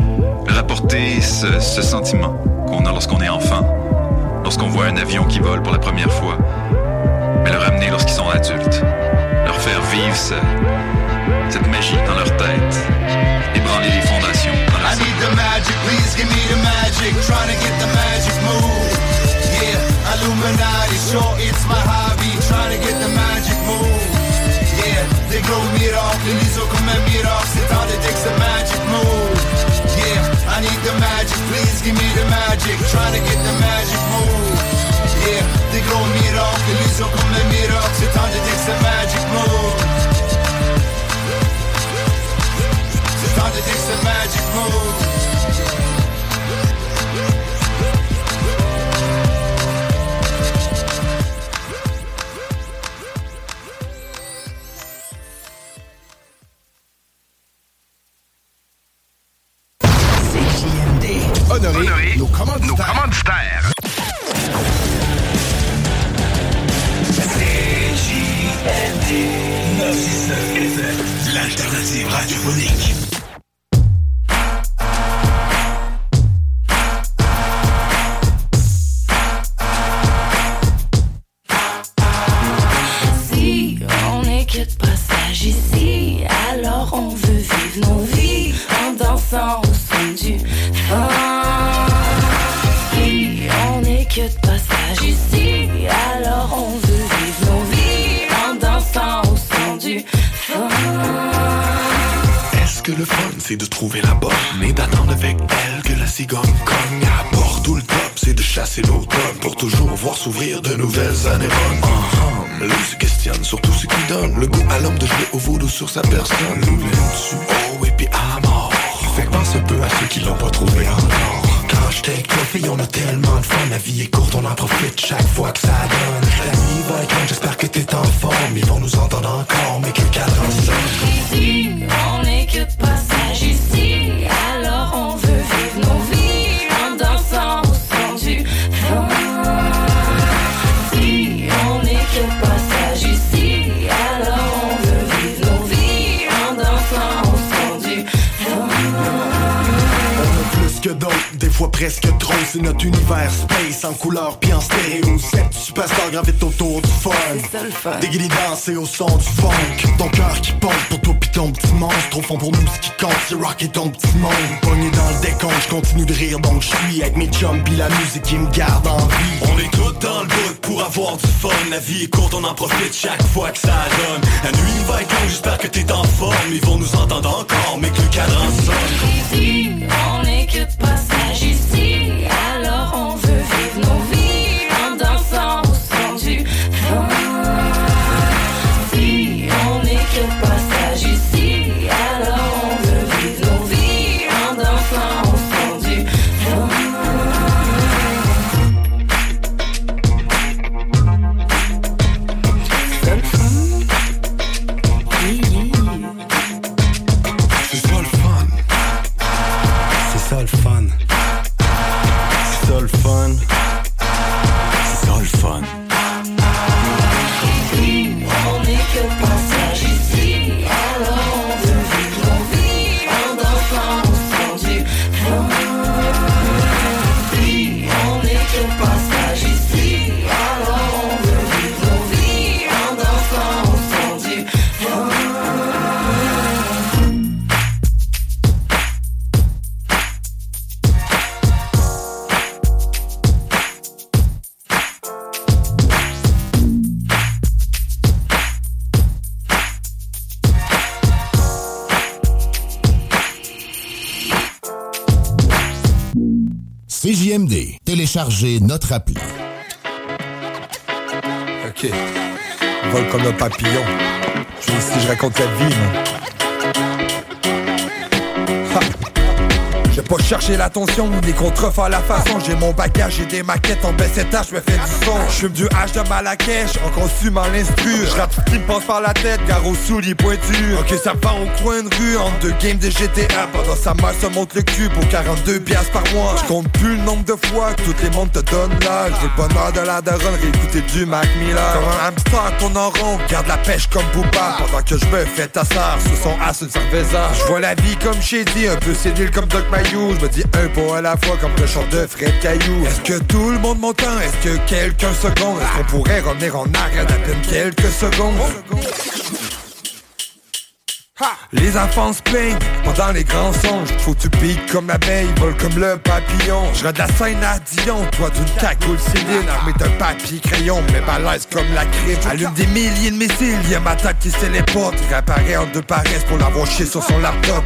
Leur apporter ce, ce sentiment qu'on a lorsqu'on est enfant. Lorsqu'on voit un avion qui vole pour la première fois. Mais le ramener lorsqu'ils sont adultes. Leur faire vivre ce- cette magie dans leur tête. Ébranler les fondations dans leur I need the magic, please give me the magic. Trying to get the magic move. Yeah, Illuminati, sure it's my hobby. Trying to get the magic move. Yeah, des gros miracles, l'illusion comme un miracle. C'est temps de dire give me the magic. Trying to get the magic move. Yeah, des gros miracles, l'illusion comme un miracle. C'est temps de dire que c'est magic move. Dire que c'est magic move. on est que 4 Ici, on presque trop C'est notre univers space en couleur puis en stéréo. Cette superstar gravite autour du fun. Déguilé danser au son du funk. Ton cœur qui pompe pour toi pis ton petit monstre. Au fond pour nous ce qui compte c'est rock et ton petit monde. Pogné dans le décompte, je continue de rire donc je suis Avec mes chums pis la musique qui me garde en vie. On est tous dans le bout pour avoir du fun. La vie est courte, on en profite chaque fois que ça donne. La nuit va être longue, j'espère que t'es en forme. Ils vont nous entendre encore mais que le cadran sonne n'est que passager. Si CJMD. Téléchargez notre appli. OK. Vol comme un papillon. Je si je raconte la vie, moi. Pas cherché l'attention ou des contrefaits à la façon. J'ai mon bagage et des maquettes en baisse étage, je me fais du son. Je du H de Malakèche, en consumant l'instru Je rappe ce qui me passe par la tête, gare aux souliers pointus. Ok ça part au coin de rue, entre deux games de GTA Pendant sa mère se monte le cul pour 42 piastres par mois. Je compte plus le nombre de fois que tout les mondes te donnent l'âge. Veux le bonheur de la daronne, réécouter du Mac Miller. Comme un hamster tourne en rond, garde la pêche comme Booba. Pendant que je me fais tassar sous son as une cerveza. Je vois la vie comme Shady, un peu sénile comme Doc Mayou Je me dis un pot à la fois comme le chant de Fred Caillou. Est-ce que tout le monde m'entend? Est-ce que quelqu'un seconde Est-ce qu'on pourrait revenir en arrière d'à peine quelques secondes? Les enfants se plaignent pendant les grands songes. Faut tu piques comme l'abeille, vole comme le papillon. Je de la scène à Dion, toi d'une cagoule Céline. Armée d'un papier crayon, mais balèze comme la crime Allume des milliers de missiles, y'a ma tête qui se téléporte réapparaît en deux paresses pour l'avoir chié sur son laptop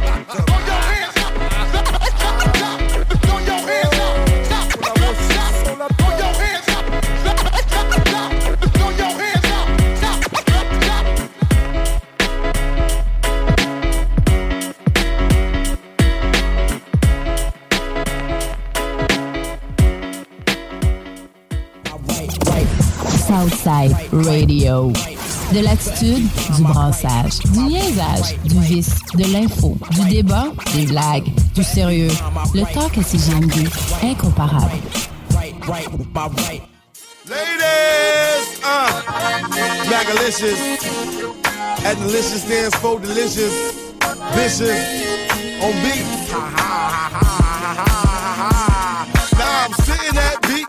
Southside Radio. De l'attitude, du brassage, du niaisage, du vice, de l'info, du débat, des blagues, du sérieux. Le talk à CGMD, incomparable. Ladies, uh, Magalicious. And delicious stands for delicious. Vicious. On beat.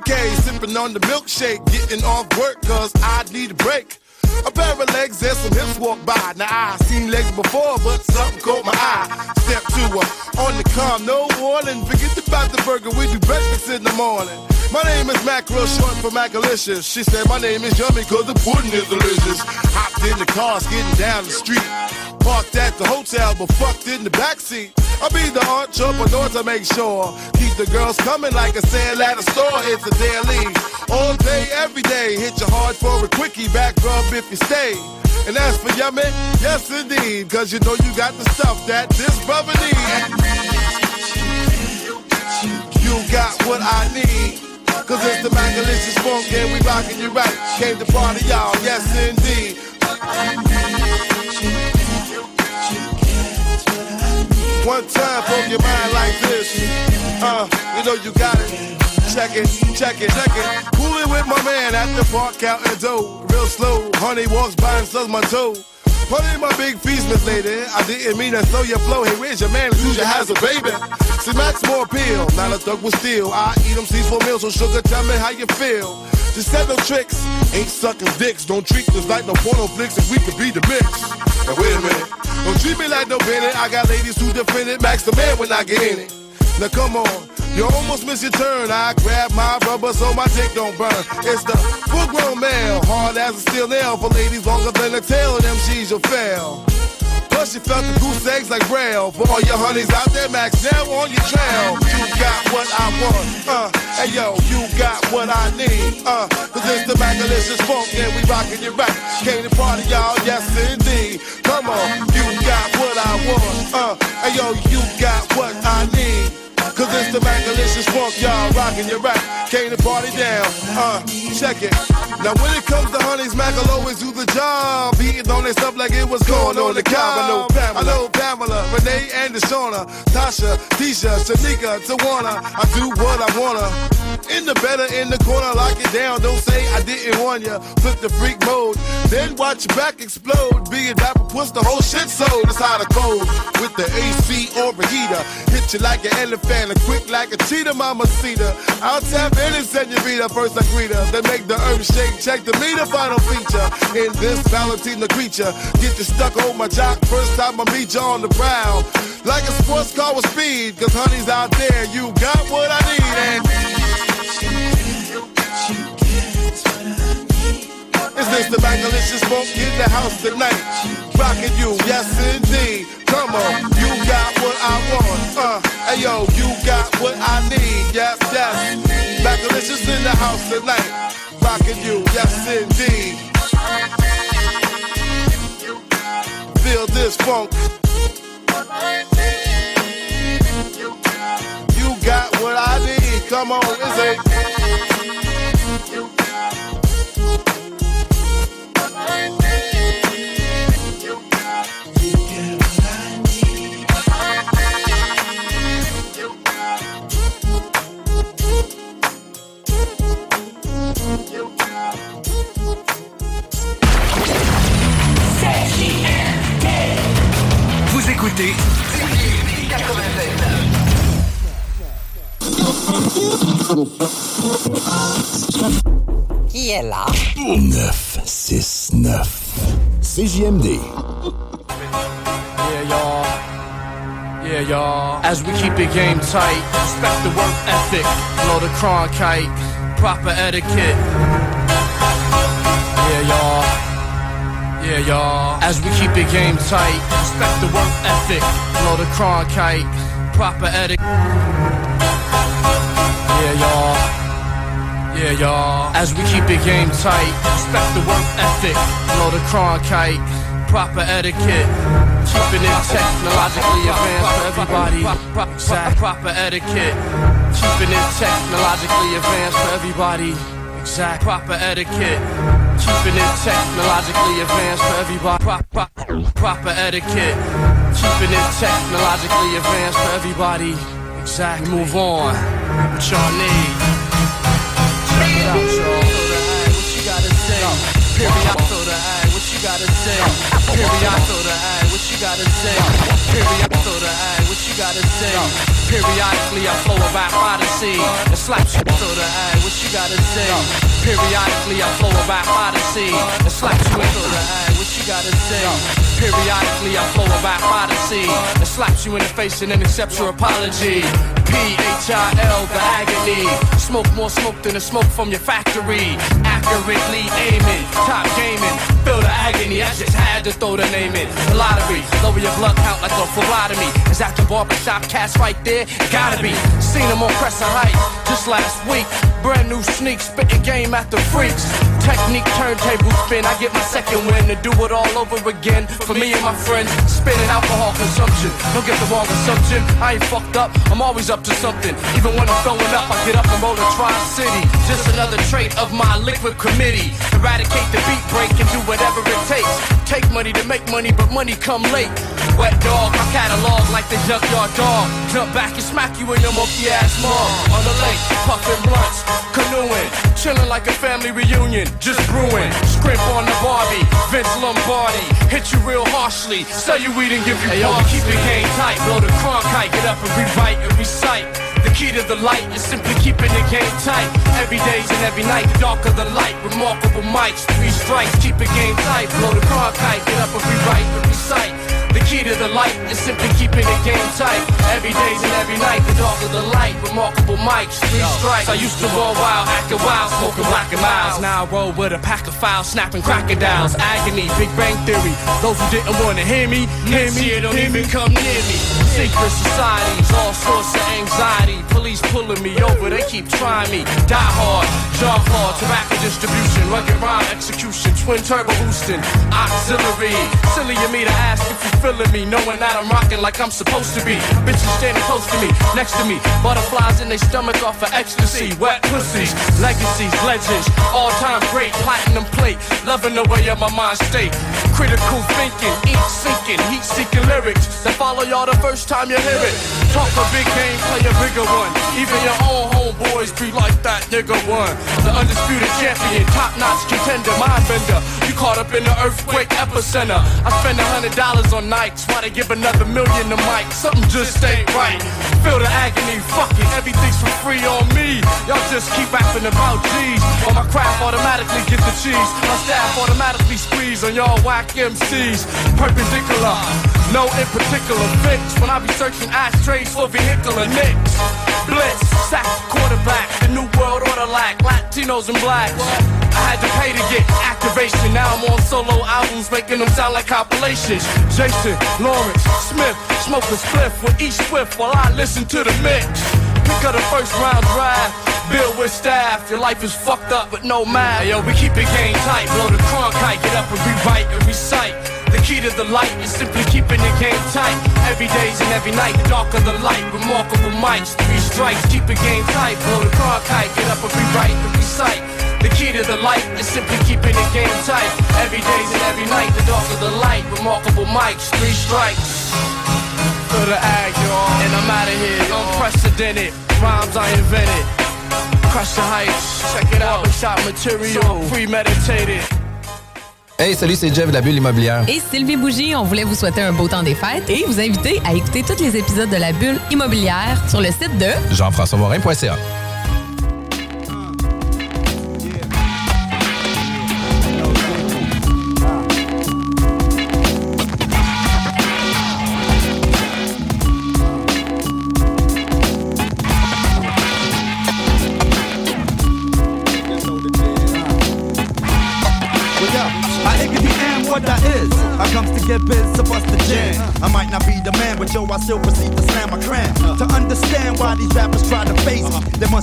BK, sipping on the milkshake, getting off work cause I need a break. A pair of legs and some hips walk by. Now I seen legs before, but something caught my eye. Step two, uh, on the calm, no warning. Forget about the burger, we do breakfast in the morning. My name is Mac, real short for Macalicious. She said my name is Yummy cause the pudding is delicious. Hopped in the car, skidding down the street. Parked at the hotel, but fucked in the backseat. I'll be the entrepreneur to make sure. Keep the girls coming like a sale at a store. It's a daily. All day, every day. Hit you hard for a quickie. Back rub if you stay. And as for yummy, yes indeed. Cause you know you got the stuff that this brother needs. You got what I need. Cause it's the Magalicious funk and we rockin' you right. Came to party, y'all, yes indeed. One time for your mind like this. Uh, you know you got it. Check it, check it, check it. Coolin' with my man at the park counting dough. Real slow, honey walks by and sucks my toe. Honey, my big feast, Miss Lady. I didn't mean to slow your flow. Hey, where's your man? Lose your has a baby. See, Max more appeal. Not a thug with steel. I eat them seeds for meals, so sugar, tell me how you feel. Just set no tricks. Ain't sucking dicks. Don't treat this like no porno flicks if we could be the mix. Now, wait a minute. Don't treat me like no Bennett. I got ladies who defend it. Max the man when I get in it. Now come on, you almost miss your turn. I grab my rubber so my dick don't burn. It's the full grown male, hard as a steel nail for ladies longer than the tail them G's you'll fail. Plus you felt the goose eggs like rail. For all your honeys out there, Max, now on your trail. You got what I want, uh, hey yo, you got what I need, uh, cause it's the Magalicious funk and we rockin' you right. Came to party, y'all, yes indeed. Come on, you got what I want, uh, hey yo, you got what I need. Cause it's the Magalicious funk, y'all rockin' your right. Came to party down, uh, check it. Now when it comes to honeys, Mac will always do the job. Beating on their stuff like it was going on the cob. I know Pamela, I know Pamela, Renee and Deshauna, Tasha, Tisha, Shanika, Tawana. I do what I wanna. In the better, in the corner, lock it down. Don't say I didn't warn ya. Flip the freak mode, then watch your back explode. Being rapper puts the whole shit sold. It's how the code with the AC or heater. Hit you like an elephant, and quick like a cheetah, mama cedar. I'll tap you reader. First I greet her, then make the earth shake. Check the meter, final feature. In this Valentina creature, get you stuck on my jock. First time I meet you on the ground. Like a sports car with speed, cause honey's out there, you got what I need. And is this the Magalicious funk in the house tonight? Rockin' you, yes indeed. Come on, you got what I want. Uh, hey yo, you got what I need. Yes, yes. Conscious in the house tonight. Rocking you, yes indeed. Feel this funk. You got what I need. Come on, is it? Vous écoutez Qui est là? 969. CJMD. Yeah, y'all. Yeah, y'all. As we keep the game tight, respect the work ethic, blow the Cronkite, proper etiquette. As we keep the game tight, respect the work ethic, blow the Cronkite, proper etiquette. Yeah, y'all. Yeah, y'all. As we keep the game tight, respect the work ethic, blow the Cronkite, proper etiquette. Keeping it technologically advanced for everybody. Exact proper etiquette. Keeping it technologically advanced for everybody. Exact proper etiquette. Keeping it technologically advanced for everybody. Proper, proper etiquette. Keeping it technologically advanced for everybody. Exact. Move on. What y'all need. Check it out, y'all. What you gotta say? Period. So the eye. What you gotta say? Period. So the eye. What you gotta say? Period. So the eye. What you gotta say? Periodically I flow a rap odyssey slap you so the eye. What you gotta say? Periodically I flow a rap odyssey and slap you into the eye. What you gotta say? Periodically I flow a rap odyssey and slaps you in the face and then accepts your apology. P-H-I-L, the agony. Smoke more smoke than the smoke from your factory. Accurately aiming, top gaming. Agony, I just had to throw the name in. Lottery, lower your blood count like a phlebotomy. Is that the barbershop cast right there? Gotta be. Seen them on Crescent Height just last week. Brand new sneak, spitting game at the freaks. Technique turntable spin, I get my second win to do it all over again. For me and my friends, spinning alcohol consumption. Don't get the wrong assumption. I ain't fucked up, I'm always up to something. Even when I'm throwing up, I get up and roll a Tri-City. Just another trait of my liquid committee. Eradicate the beat break and do whatever it takes. Take money to make money, but money come late. Wet dog, my catalog like the junkyard dog. Jump back and smack you in your monkey ass mom. On the lake, puffing blunts, canoeing, chilling like a family reunion. Just brewing, scrimp on the Barbie, Vince Lombardi. Hit you real harshly, sell you weed and give you hey, yo, keep the game tight, blow the Cronkite, get up and rewrite and recite. The key to the light is simply keeping the game tight. Every day's and every night, darker the light. Remarkable mics, three strikes, keep the game tight. Blow the Cronkite, get up and rewrite and recite. The key to the light is simply keeping the game tight. Every day's and every night, the darker the light. Remarkable mics, three strikes. I used to roll wild, acting wild, smoking black and miles. Now I roll with a pack of files, snapping crocodiles. Agony, Big Bang Theory. Those who didn't want to hear me, hear me, don't even come near me. Secret societies, all sorts of anxiety. Police pulling me over, they keep trying me. Die hard, job hard, tobacco distribution, rugged rhyme execution, twin turbo boosting, auxiliary. Silly of me to ask if you feeling me, knowing that I'm rocking like I'm supposed to be. Bitches standing close to me, next to me, butterflies in their stomach off of ecstasy. Wet pussies, legacies, legends, all time great, platinum plate, loving the way of my mind state. Critical thinking, ink sinking, heat seeking lyrics that follow y'all the first time you hear it. Talk a big game, play a bigger one. Even your own homeboys be like that nigga one. The undisputed champion, top notch contender, mind bender. You caught up in the earthquake epicenter. I spend a hundred dollars on nights, why they give another million to Mike? Something just ain't right. Feel the agony, fuck it, everything's for free on me. Y'all just keep rapping about G's. While my craft automatically get the cheese. My staff automatically squeeze on y'all whack MCs. Perpendicular, no in particular fix. When I be searching ashtrays for vehicular nicks. Blitz, sack quarterback, the new world order lack, Latinos and blacks. I had to pay to get activation. Now I'm on solo albums, making them sound like compilations. Jason, Lawrence, Smith, smoke a spliff with each swift while I listen to the mix. Pick up the first round drive, build with staff. Your life is fucked up with no math. Hey, yo, we keep it game tight. Blow the Cronkite, get up and rewrite and recite. The key to the light is simply keeping the game tight. Every day's and every night, the darker the light. Remarkable mics, three strikes, keep it game tight. Blow the Cronkite, get up and rewrite and recite. The key to the light is simply keeping the game tight. Every day's and every night, the darker the light. Remarkable mics, three strikes. For the ag, y'all, and I'm out of here. Unprecedented rhymes I invented. Crush the heights, check it out. Shot material, premeditated. Hey, salut, c'est Jeff de la Bulle Immobilière. Et Sylvie Bougie, on voulait vous souhaiter un beau temps des fêtes et vous inviter à écouter tous les épisodes de la Bulle Immobilière sur le site de Jean-François-Morin.ca.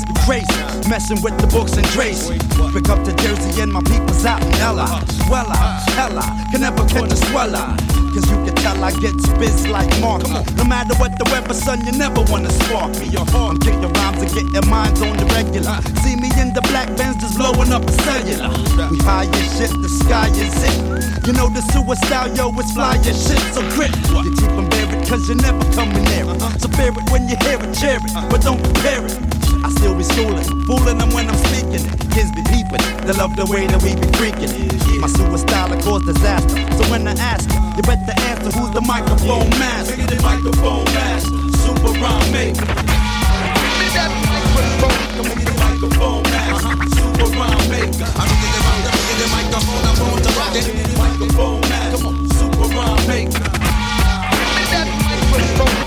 must crazy. Messing with the books and Tracy. Pick up the Jersey and my people's out in Ella. Swella, hella, can never catch a sweller. Cause you can tell I get biz like Mark. No matter what the weather, son, you never wanna spark me. I'm kicking rhymes and getting minds on the regular. See me in the black Benz just blowing up the cellular. We high as shit, the sky is it. You know the suicide, yo, it's fly as shit, so grip. You keep them buried cause you're never coming near it. So fear it when you hear it, cheer it, but don't compare it. I still be schooling, fooling them when I'm speaking it. Kids be peeping, they love the way that we be freaking it. My suicide will cause disaster. So when I ask you, you better answer who's the microphone master. the microphone master, super rhyme maker. Microphone master, super rhyme maker. I'm the the microphone, I'm on to rock it. Microphone master, super rhyme maker. Microphone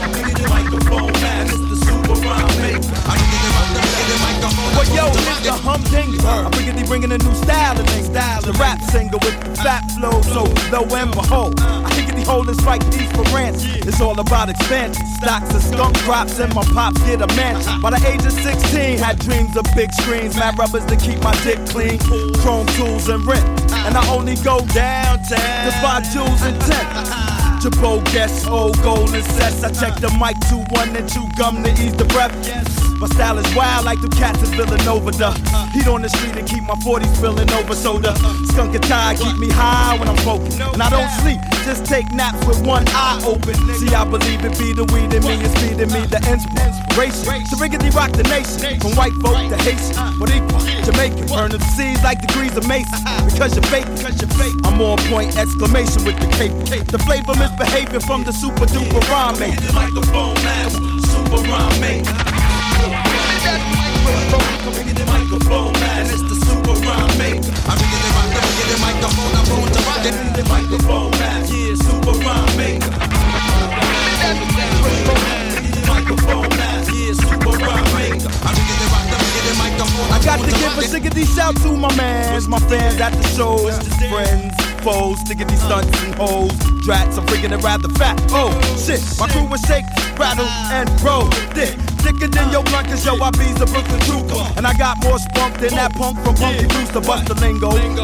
bringing, a new style and style. The rap singer with the fat flow, so lo and behold, I think the holding strike these for rants. It's all about expansion. Stocks and skunk drops, and my pops get a mansion. By the age of 16, had dreams of big screens, mad rubbers to keep my dick clean, chrome tools and rent. And I only go downtown to buy jewels and tent. Jabot guess old golden sets. I check the mic two one and chew gum to ease the breath. My style is wild like the cats in Villanova. The heat on the street and keep my 40s spilling over. So the skunk and tie keep me high when I'm focused. And I don't sleep, just take naps with one eye open. See, I believe it be the weed in me, it's feeding me the inspiration. To riggedy rock the nation, from white folk to Haitian, but equal Jamaican. Burn the seas like degrees of Mason. Because you're fake, I'm on point, exclamation with the cape. The flavor misbehaving from the super duper rhyme it's the man, super rhyme rather fat. Oh shit, my crew was shake, rattle, and roll. Thick, thicker than your blunt, cause yo, I be's a Brooklyn trooper. And I got more spunk than that punk from Punky Brewster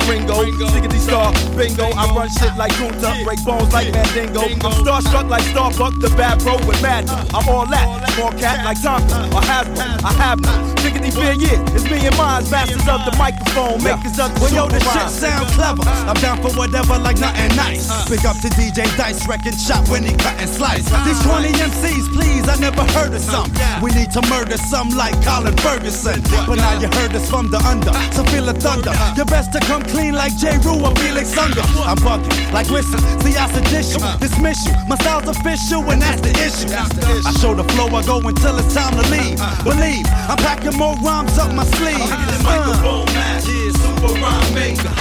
Lingo, Ringo, stickety star, bingo. I run shit like Kunta, break bones like Mandingo. I'm starstruck like Starbuck, the bad bro with magic. Uh, I'm all that, small cat like Tonka or Hasbro. I have no stickety fear, yeah. It's me and mine, masters of the microphone, makers of the Well, yo, this shit sound clever. I'm down for whatever, like nothing nice. Uh. Big up to DJ Dice, wrecking shop when he cut and slice. Uh. These 20 MCs, please, I never heard of some. We need to murder some like Colin Ferguson. But now you heard us from the under, so feel the thunder. You best to come clean like J. Rue or Felix Unger. I'm bugging like Wilson, see I sedition, dismiss you. My style's official, and that's the issue. I show the flow, I go until it's time to leave. Uh-huh. Believe, I'm packing more rhymes up my sleeve. Microphone uh-huh. man, yeah, super rhyme maker.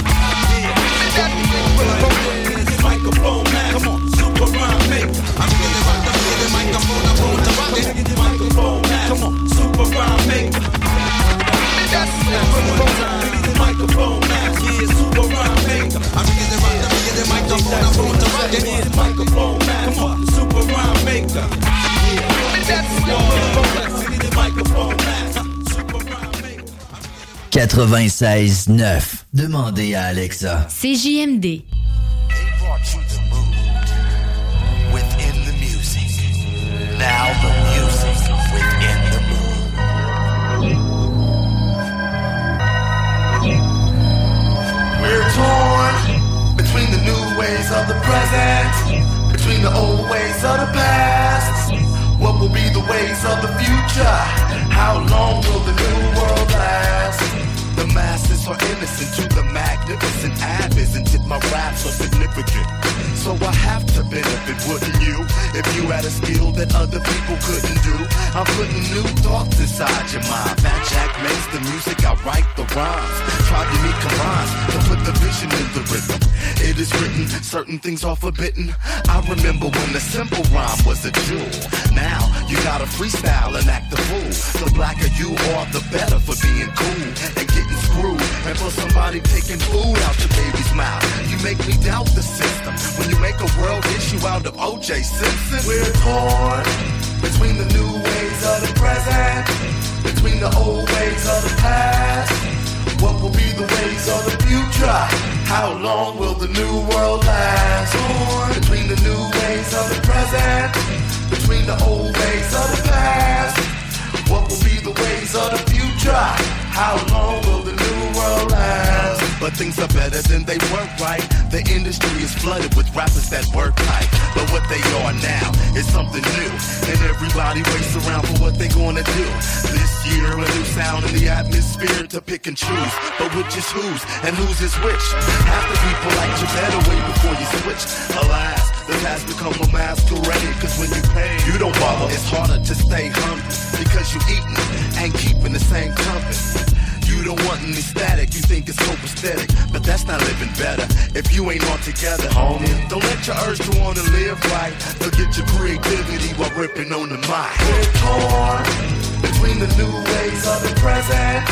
Microphone man, come on, super rhyme maker. I'm gonna rock the the microphone, Get the microphone now. Demandez à Alexa. CJMD. Torn between the new ways of the present, between the old ways of the past. What will be the ways of the future? How long will the new world last? The masses are innocent to the magnificent ab. Isn't it my rap so significant? So I have to benefit, wouldn't you? If you had a skill that other people couldn't do. I'm putting new thoughts inside your mind. Fat Jack makes the music, I write the rhymes. Try unique combines to put the vision in the rhythm. It is written, certain things are forbidden. I remember when the simple rhyme was a jewel. Now you gotta freestyle and act the fool. The blacker you are, the better for being cool and. And for somebody taking food out your baby's mouth, you make me doubt the system. When you make a world issue out of O.J. Simpson, we're torn between the new ways of the present, between the old ways of the past. What will be the ways of the future? How long will the new world last? Torn between the new ways of the present, between the old ways of the past. What will be the ways of the future? How long will the new world last? But things are better than they were, right? The industry is flooded with rappers that work tight. But what they are now is something new. And everybody waits around for what they gonna do. This year, a new sound in the atmosphere to pick and choose. But which is whose and whose is which? Half the people like you better way before you switch. Alas, the past become a masquerade. Cause when you pay, you don't bother. It's harder to stay humble because you eating and keeping the same company. You don't want any static, you think it's copacetic, but that's not living better. If you ain't all together, homie, don't let your urge to wanna live right forget your creativity while ripping on the mic. We're torn between the new ways of the present,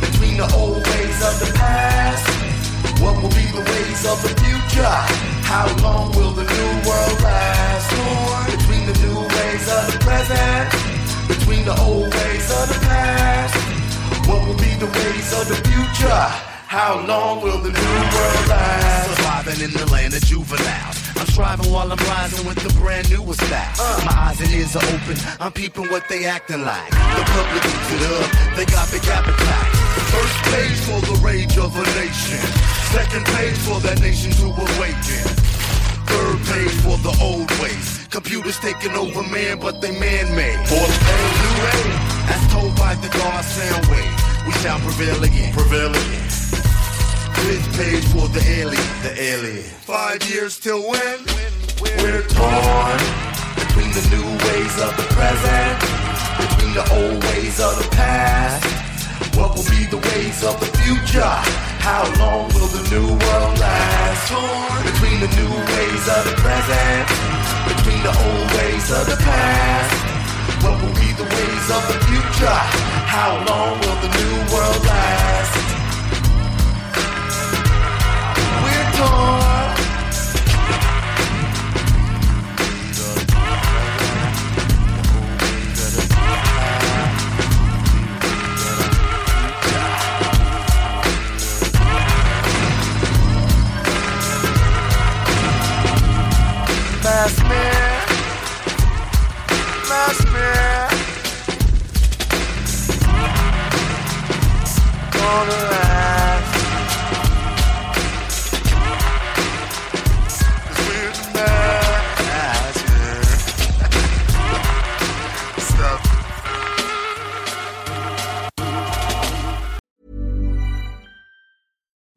between the old ways of the past. What will be the ways of the future? How long will the new world last? Between the new ways of the present, between the old ways of the past. What will be the ways of the future? How long will the new world last? Surviving in the land of juveniles. I'm striving while I'm rising with the brand new style. My eyes and ears are open. I'm peeping what they acting like. The public eats it up. They got big appetite. First page for the rage of a nation. Second page for that nation to awaken. Third page for the old ways. Computers taking over man, but they man-made. Fourth page, new age. As told by the God sound. We shall prevail again. Prevail again. Fifth page for the alien. The alien. Five years till when? We're torn between the new ways of the present, between the old ways of the past. What will be the ways of the future? How long will the new world last? Torn between the new ways of the present, between the old ways of the past. What will be the ways of the future? How long will the new world last? We're torn.